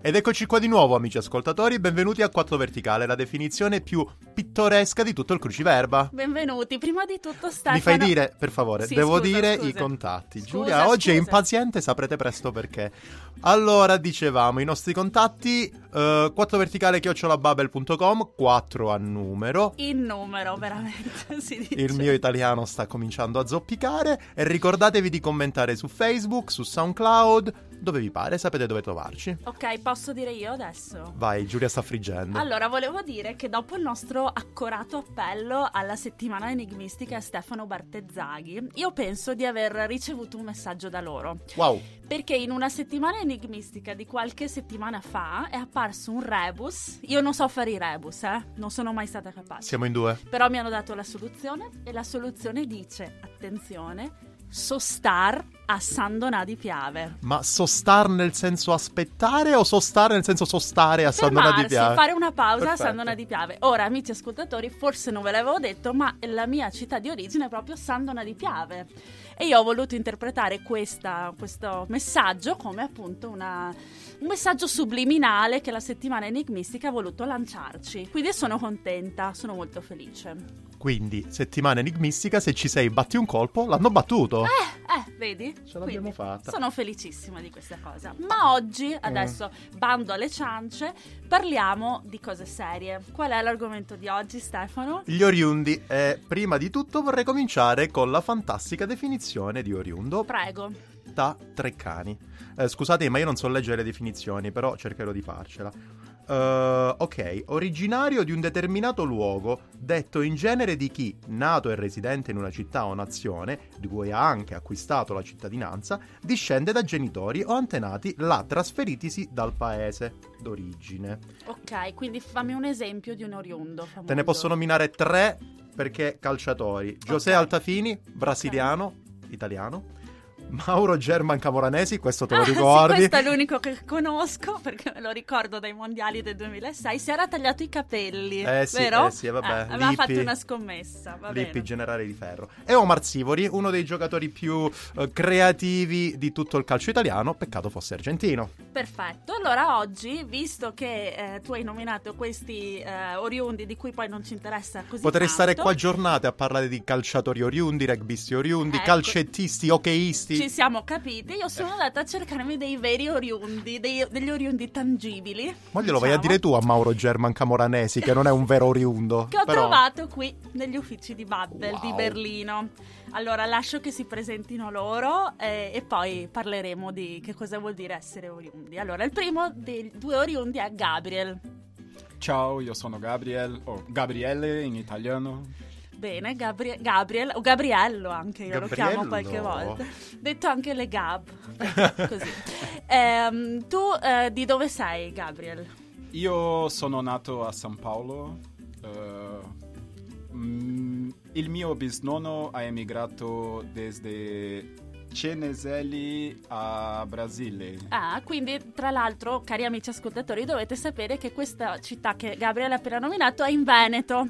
Ed eccoci qua di nuovo, amici ascoltatori, benvenuti a 4 Verticale, la definizione più pittoresca di tutto il cruciverba. Benvenuti, prima di tutto Stefano... Mi fai dire, per favore, Sì, devo scusa, dire scusa. i contatti. Scusa, Giulia oggi è impaziente, saprete presto perché. Allora, dicevamo, i nostri contatti, eh, 4verticale-babel.com, 4 a numero. In numero, veramente, si dice. Il mio italiano sta cominciando a zoppicare e ricordatevi di commentare su Facebook, su SoundCloud, dove vi pare, sapete dove trovarci. Ok, posso dire io adesso? Vai, Giulia sta friggendo. Allora, volevo dire che dopo il nostro accorato appello alla settimana enigmistica a Stefano Bartezzaghi, io penso di aver ricevuto un messaggio da loro. Wow, Perché in una settimana enigmistica di qualche settimana fa è apparso un rebus. Io non so fare i rebus, eh? Non sono mai stata capace. siamo in due. Però mi hanno dato la soluzione e la soluzione dice, attenzione, sostar a San Donà di Piave. Ma sostar nel senso aspettare o sostare nel senso sostare a San Donà di Piave? fare una pausa Perfetto. a San Donà di Piave. Ora, amici ascoltatori, forse non ve l'avevo detto, ma la mia città di origine è proprio San Donà di Piave. E io ho voluto interpretare questa- questo messaggio come appunto una- un messaggio subliminale che la settimana enigmistica ha voluto lanciarci. Quindi sono contenta, sono molto felice. Quindi, settimana enigmistica, se ci sei batti un colpo, l'hanno battuto. Eh, vedi? Ce l'abbiamo Quindi fatta. Sono felicissima di questa cosa. Ma oggi, adesso, bando alle ciance, parliamo di cose serie. Qual è l'argomento di oggi, Stefano? Gli oriundi. E prima di tutto vorrei cominciare con la fantastica definizione di oriundo Prego. da Treccani. Eh, scusate, ma io non so leggere le definizioni, però cercherò di farcela. Eh, ok, originario di un determinato luogo, detto in genere di chi, nato e residente in una città o nazione, di cui ha anche acquistato la cittadinanza, discende da genitori o antenati là trasferitisi dal paese d'origine. Ok, quindi fammi un esempio di un oriundo famoso. Te ne posso nominare tre perché calciatori. José Ok. Altafini, brasiliano, italiano. Mauro German Camoranesi, questo te lo Ah, sì, ricordi? questo è l'unico che conosco perché me lo ricordo dai mondiali del 2006. Si era tagliato i capelli, Eh sì, vero? eh sì, vabbè, aveva Lippi. fatto una scommessa. Va Lippi, bene. generale di ferro. E Omar Sivori, uno dei giocatori più eh, creativi di tutto il calcio italiano. Peccato fosse argentino. Perfetto, allora oggi, visto che eh, tu hai nominato questi eh, oriundi di cui poi non ci interessa così Potrei tanto, stare qua giornate a parlare di calciatori oriundi, rugbisti oriundi, Ecco. calcettisti, hockeyisti. Ci siamo capiti, io sono andata a cercarmi dei veri oriundi, dei- degli oriundi tangibili. Ma glielo vai a diciamo, dire tu a Mauro German Camoranesi, che non è un vero oriundo. Che ho Però- trovato qui negli uffici di Babbel Wow. di Berlino. Allora lascio che si presentino loro eh, e poi parleremo di che cosa vuol dire essere oriundi. Allora, il primo dei due oriundi è Gabriel. Ciao, io sono Gabriel, o Gabriele in italiano. Bene, Gabri- Gabriel, o Gabriello anche, io lo chiamo Gabriello. qualche volta. Detto anche le Gab, così. Ehm, tu eh, di dove sei, Gabriel? Io sono nato a San Paolo. eh, mm, il mio bisnonno ha emigrato desde Ceneselli a Brasile. Ah, quindi tra l'altro, cari amici ascoltatori, dovete sapere che questa città che Gabriele ha appena nominato è in Veneto.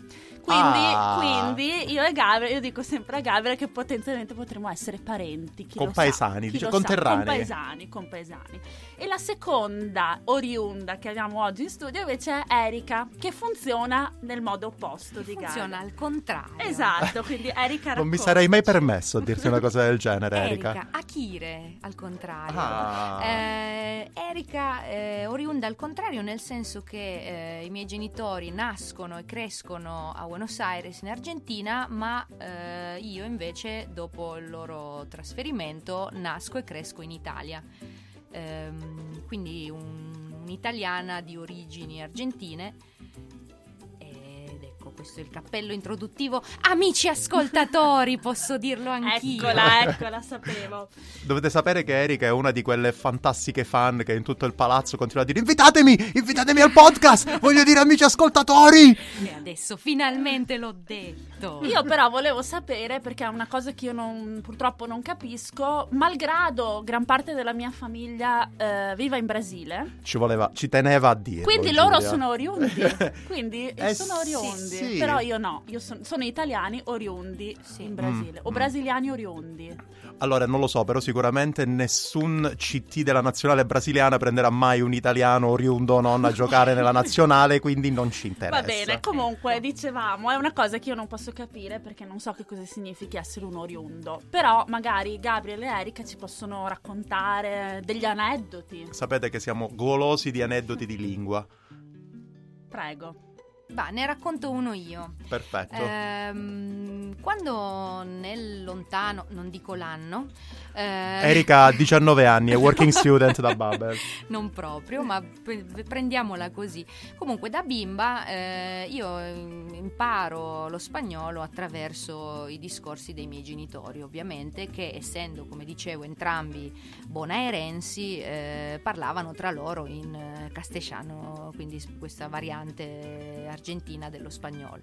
Quindi, Ah. quindi io e Gabriele, io dico sempre a Gabriele che potenzialmente potremmo essere parenti. Chi lo sa, Compaesani, chi dice, conterranei. Compaesani, compaesani. E la seconda oriunda che abbiamo oggi in studio invece è Erika, che funziona nel modo opposto di Funziona Gabriele. al contrario. Esatto, quindi Erika Non mi sarei mai permesso a dirti una cosa del genere, Erika. Erika, Akire al contrario. Ah. Eh, Erika è oriunda al contrario nel senso che eh, i miei genitori nascono e crescono a Buenos Aires in Argentina, ma eh, io invece dopo il loro trasferimento nasco e cresco in Italia. Ehm, quindi un- un'italiana di origini argentine. Ecco, questo è il cappello introduttivo. Amici ascoltatori, posso dirlo anch'io. Eccola, eccola, sapevo. Dovete sapere che Erika è una di quelle fantastiche fan che in tutto il palazzo continua a dire invitatemi, invitatemi al podcast, voglio dire amici ascoltatori. E adesso finalmente l'ho detto. Io però volevo sapere, perché è una cosa che io non- purtroppo non capisco, malgrado gran parte della mia famiglia eh, viva in Brasile, Ci voleva, ci teneva a dire. quindi loro sono oriundi, quindi Eh sono sì, oriundi. Sì, Sì. Però io no, io son- sono italiani oriundi Sì. in Brasile, Mm, o mm. brasiliani oriundi. Allora, non lo so, però sicuramente nessun CT della nazionale brasiliana prenderà mai un italiano oriundo o non a giocare nella nazionale, quindi non ci interessa. Va bene, comunque dicevamo, è una cosa che io non posso capire perché non so che cosa significhi essere un oriundo. Però magari Gabriele e Erika ci possono raccontare degli aneddoti. Sapete che siamo golosi di aneddoti di lingua. Prego. Va, ne racconto uno io. Perfetto. Ehm, quando nel lontano, non dico l'anno, eh, Erika ha 19 anni, è working student da Babel. non proprio, ma pre- prendiamola così. Comunque, da bimba eh, io eh, imparo lo spagnolo attraverso i discorsi dei miei genitori, ovviamente, che essendo, come dicevo, entrambi bonaerensi, eh, parlavano tra loro in eh, castellano, quindi questa variante argentina dello spagnolo.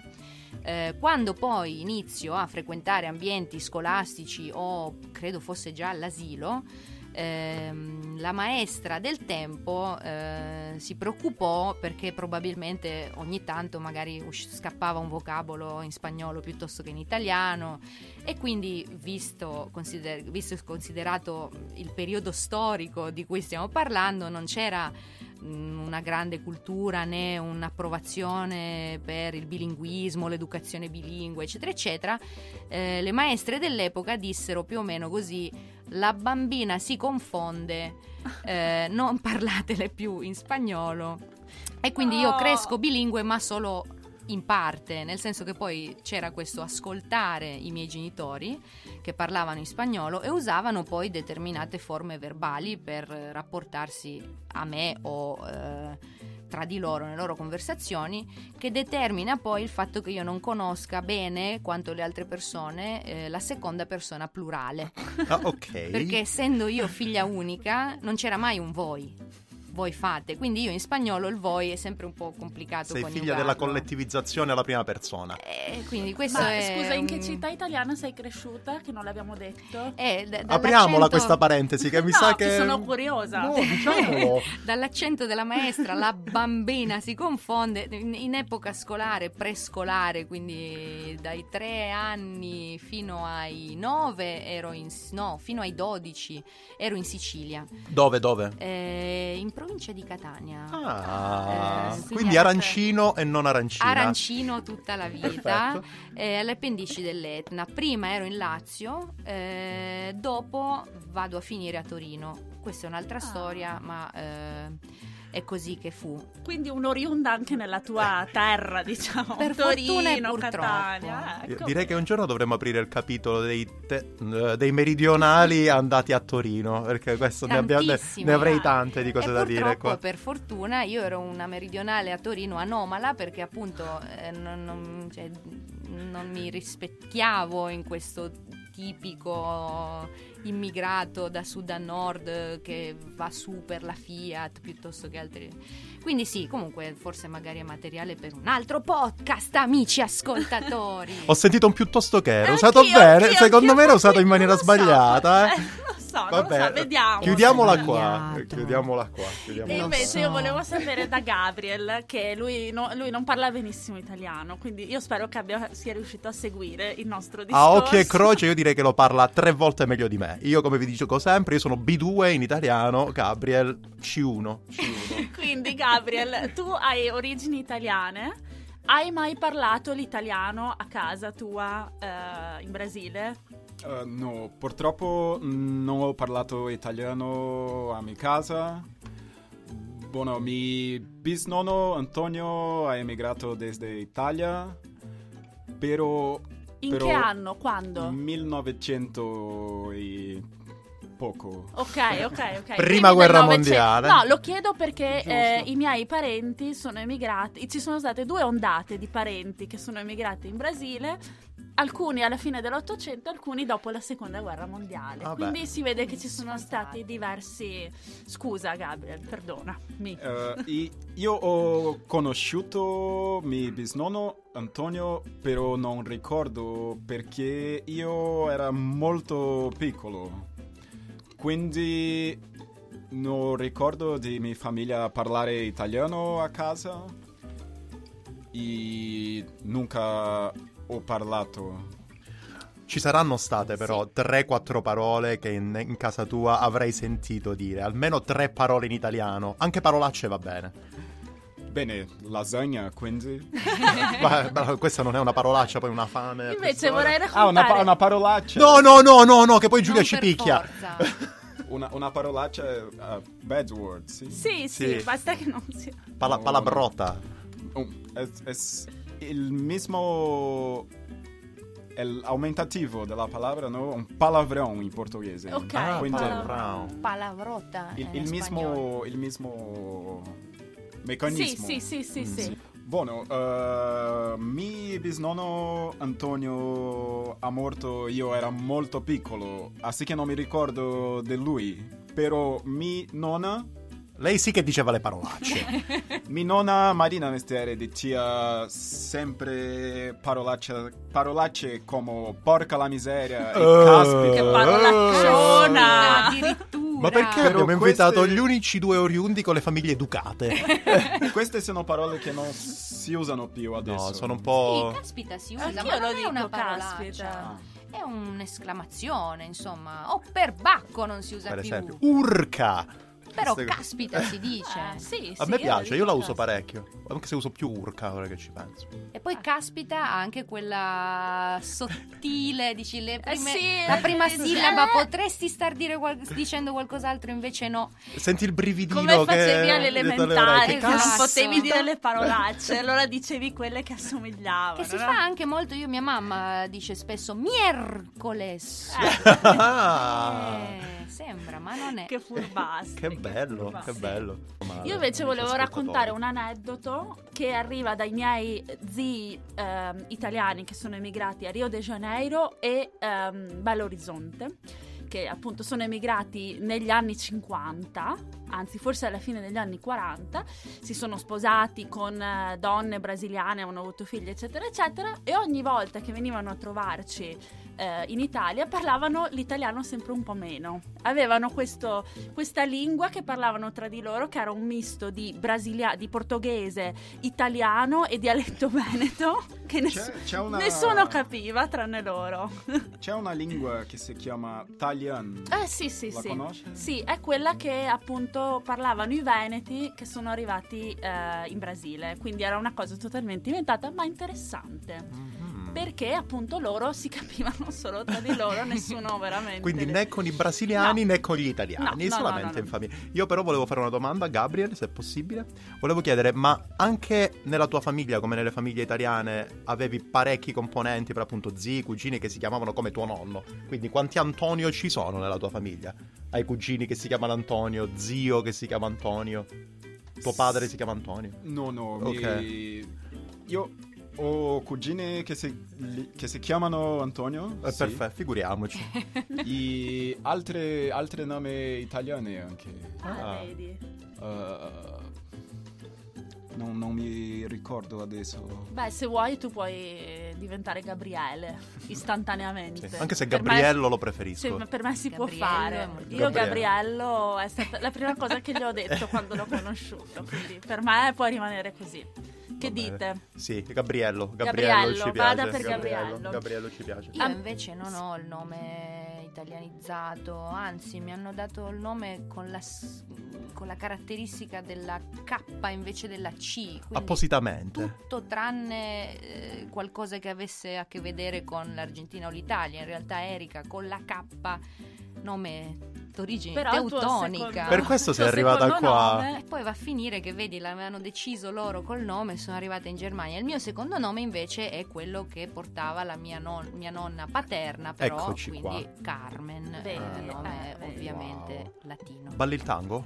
Eh, quando poi inizio a frequentare ambienti scolastici o credo fosse già all'asilo, ehm, la maestra del tempo eh, si preoccupò perché probabilmente ogni tanto magari usci- scappava un vocabolo in spagnolo piuttosto che in italiano e quindi visto, consider- visto considerato il periodo storico di cui stiamo parlando non c'era una grande cultura né un'approvazione per il bilinguismo, l'educazione bilingue, eccetera, eccetera, eh, le maestre dell'epoca dissero più o meno così: la bambina si confonde, eh, non parlatele più in spagnolo. E quindi io Oh. cresco bilingue, ma solo in parte, nel senso che poi c'era questo ascoltare i miei genitori che parlavano in spagnolo e usavano poi determinate forme verbali per rapportarsi a me o eh, tra di loro nelle loro conversazioni che determina poi il fatto che io non conosca bene quanto le altre persone eh, la seconda persona plurale Ah, ok. perché essendo io figlia unica non c'era mai un voi voi fate quindi io in spagnolo il voi è sempre un po' complicato Sei figlia della collettivizzazione alla prima persona. Eh, quindi questo Ma è scusa, in che città italiana sei cresciuta? Che non l'abbiamo detto? Eh, d- Apriamola questa parentesi che mi No, sa che sono curiosa. No, diciamolo. Dall'accento della maestra la bambina si confonde in, in epoca scolare, prescolare, quindi dai tre anni fino ai nove ero in no, fino ai 12 ero in Sicilia, Dove, dove? eh, in provincia di Catania. Ah, Eh, quindi quindi arancino e non arancina. Arancino tutta la vita, eh, alle pendici dell'Etna. Prima ero in Lazio, eh, dopo vado a finire a Torino. Questa è un'altra Ah. storia, ma eh, è così che fu. Quindi un oriunda anche nella tua terra, diciamo. Per Torino, fortuna e purtroppo. Catania. Ecco. Direi che un giorno dovremmo aprire il capitolo dei, te- eh, dei meridionali andati a Torino, perché questo ne, abbia- ne- ne avrei tante di cose e da dire qua. per fortuna, io ero una meridionale a Torino anomala perché appunto eh, non, non- cioè, non mi rispecchiavo in questo tipico immigrato da sud a nord che va su per la Fiat piuttosto che altri. Quindi sì, comunque forse magari è materiale per un altro podcast, amici ascoltatori. Ho sentito un piuttosto che era usato bene, anch'io, secondo anch'io, me era usato in maniera so. sbagliata. Eh. Vabbè, lo so, vediamo. chiudiamola qua. Chiudiamola qua. chiudiamola E invece so. io volevo sapere da Gabriel che lui, no- lui non parla benissimo italiano, quindi io spero che abbia, sia riuscito a seguire il nostro discorso. A occhio e croce io direi che lo parla tre volte meglio di me. Io come vi dico sempre, io sono B2 in italiano, Gabriel C1. C1. Quindi Gabriel, tu hai origini italiane. Hai mai parlato l'italiano a casa tua eh, in Brasile? Eh, no, purtroppo non ho parlato italiano a mia casa. Bueno, mi bisnonno Antonio ha emigrato desde Italia, però In Però- che anno? Quando? 1900 e poco. Ok, ok, ok. Prima guerra mondiale. No, lo chiedo perché eh, i miei parenti sono emigrati. Ci sono state due ondate di parenti che sono emigrati in Brasile. Alcuni alla fine dell'Ottocento, alcuni dopo la seconda guerra mondiale. Vabbè. Quindi si vede che ci sono stati diversi. Scusa, Gabriel, perdonami. Eh, i- io ho conosciuto mio bisnonno Antonio, però non ricordo perché io era molto piccolo. Quindi non ricordo di mia famiglia parlare italiano a casa. e nunca ho parlato. Ci saranno state però 3-4 parole che in, in casa tua avrei sentito dire, almeno 3 parole in italiano, anche parolacce va bene. Bene, lasagna, quindi. Ma, ma questa non è una parolaccia, poi una fame. Invece vorrei Ah, raccontare... una, pa- una parolaccia. No, no, no, no, no, che poi Giulia Non ci per picchia. forza. Una, una parolaccia, uh, bad word, sì. Sì, sì, Sì. basta che non sia... Pala- No. palabrota. Oh, es, es il mismo. El aumentativo della parola, no? Un palavrón in portoghese. Ok, Ah, quindi palavrón. Palavrota il, in il spagnolo. mismo, il mismo Sì, meccanismo. sì, sì, sì, Mm. sì. Buono, uh, mi bisnonno Antonio ha morto, io ero molto piccolo, così che non mi ricordo di lui. Però mi nonna, Lei sì che diceva le parolacce. mi nonna Marina Mestiere diceva sempre parolacce, parolacce come porca la miseria e Oh. caspita. Che Oh. parolacciona! Addirittura. Ma perché Però abbiamo invitato queste- gli unici due oriundi con le famiglie educate? Queste sono parole che non si usano più adesso. No, sono un Sì, po'... caspita si usa, Anch'io ma non è una caspita. parolaccia. È un'esclamazione, insomma. O per bacco non si usa Per più. esempio, urca. Però Queste- caspita si dice. Eh, sì, A sì, me io piace, io la uso caspita. parecchio. Anche se uso più urca ora che ci penso. E poi caspita ha anche quella sottile, dici le prime- sì, la prima sì, sillaba, eh. potresti star dire qual- dicendo qualcos'altro, invece no. Senti il brividino Come che... facevi alle dietro le elementari, orecchie. che non Cazzo. potevi dire le parolacce, allora dicevi quelle che assomigliavano. Che si no? fa anche molto, io mia mamma dice spesso miércoles. Eh, sembra, ma non è. Che furbasti. che bello, furbasti. che bello. Io invece volevo raccontare un aneddoto che arriva dai miei zii ehm, italiani che sono emigrati a Rio de Janeiro e ehm, Belo Horizonte, che appunto sono emigrati negli anni 50, anzi forse alla fine degli anni 40, si sono sposati con eh, donne brasiliane, hanno avuto figli eccetera eccetera e ogni volta che venivano a trovarci eh, in Italia parlavano l'italiano sempre un po' meno. Avevano questo, questa lingua che parlavano tra di loro, che era un misto di, brasilia- di portoghese, italiano e dialetto veneto, che ness- C'è, c'è una, nessuno capiva tranne loro. c'è una lingua che si chiama Talian. Eh sì, sì, La sì. conosci? Sì, è quella che appunto parlavano i veneti che sono arrivati eh, in Brasile. Quindi era una cosa totalmente inventata, ma interessante. Mhm. Perché appunto loro si capivano solo tra di loro, nessuno veramente. Quindi né con i brasiliani No. né con gli italiani, No, no, solamente no, no, in famiglia. Io però volevo fare una domanda, Gabriel, se è possibile. Volevo chiedere, ma anche nella tua famiglia, come nelle famiglie italiane, avevi parecchi componenti, per appunto zii, cugini che si chiamavano come tuo nonno? Quindi quanti Antonio ci sono nella tua famiglia? Hai cugini che si chiamano Antonio, zio che si chiama Antonio, tuo padre si chiama Antonio? No, no, Ok. mi... io ho cugini che si, li- che si chiamano Antonio. Eh, sì, Perfetto, figuriamoci. E altre, altre nomi italiani anche. Ah, Ah. vedi. Uh, non, non mi ricordo adesso. Beh, se vuoi tu puoi diventare Gabriele istantaneamente. Sì, Anche se Per me- Gabriello lo Sì, preferisco. ma per me si può Gabriello è fare. Io Gabriello. Gabriello è stata la prima cosa che gli ho detto quando l'ho conosciuto, quindi per me può rimanere così. Che dite? Sì, Gabriello, Gabriello, Gabriello, ci piace. vada per Gabriello. Gabriello ci piace. Io Ah. invece non ho il nome italianizzato, anzi mi hanno dato il nome con la, con la caratteristica della K invece della C. Appositamente. Tutto tranne eh, qualcosa che avesse a che vedere con l'Argentina o l'Italia. In realtà Erika con la K, nome d'origine teutonica. secondo- Per questo sei arrivata qua. nome- E poi va a finire che vedi, l'avevano deciso loro col nome e sono arrivata in Germania. Il mio secondo nome invece è quello che portava la mia, non- mia nonna paterna, però Eccoci quindi qua. Carmen, eh, nome eh, ovviamente Wow. latino. Balli il tango?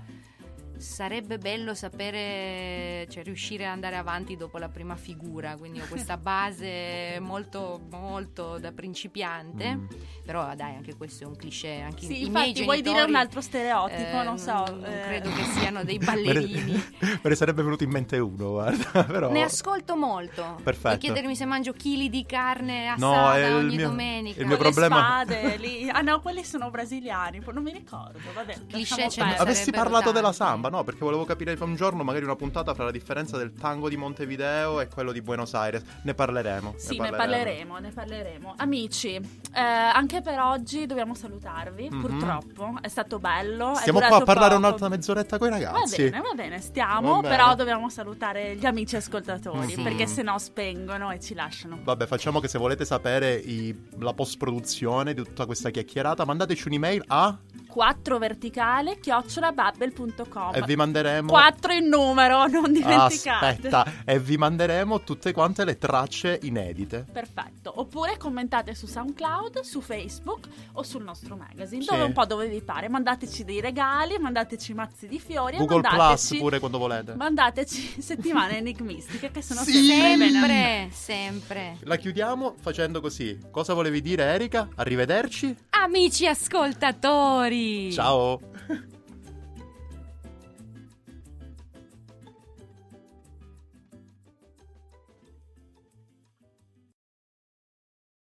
Sarebbe bello sapere, cioè riuscire ad andare avanti dopo la prima figura, quindi ho questa base molto, molto da principiante, Mm. però dai, anche questo è un cliché, anche Sì, i miei infatti vuoi dire genitori, un altro stereotipo, eh, non so. non eh, credo che siano dei ballerini. ne, me ne sarebbe venuto in mente uno, guarda. Però... Ne ascolto molto. Perfetto. Puoi chiedermi se mangio chili di carne No, assata è il ogni mio- domenica. il mio con le problema- spade lì. Ah no, quelli sono brasiliani, poi non mi ricordo, vabbè. Cliché ce ne. Avessi parlato della tanti. No, perché volevo capire un giorno magari una puntata fra la differenza del tango di Montevideo e quello di Buenos Aires. Ne parleremo. Sì, ne parleremo, ne parleremo. Amici, eh, anche per oggi dobbiamo salutarvi, mm-hmm. purtroppo. È stato bello. Stiamo qua a parlare poco. un'altra mezz'oretta con i ragazzi. Va bene, va bene, stiamo, va bene. però dobbiamo salutare gli amici ascoltatori, sì. perché se no spengono e ci lasciano. Vabbè, facciamo che se volete sapere i, la post-produzione di tutta questa chiacchierata, mandateci un'email a 4 verticale chiocciolabubble.com e vi manderemo 4 in numero non dimenticate. Aspetta e vi manderemo tutte quante le tracce inedite. Perfetto. Oppure commentate su SoundCloud su Facebook o sul nostro magazine sì. dove un po' dove vi pare. Mandateci dei regali mandateci mazzi di fiori Google Plus pure quando volete. mandateci settimane enigmistiche che sono sì. sempre sempre. La chiudiamo facendo così. Cosa volevi dire Erika? arrivederci amici ascoltatori Ciao.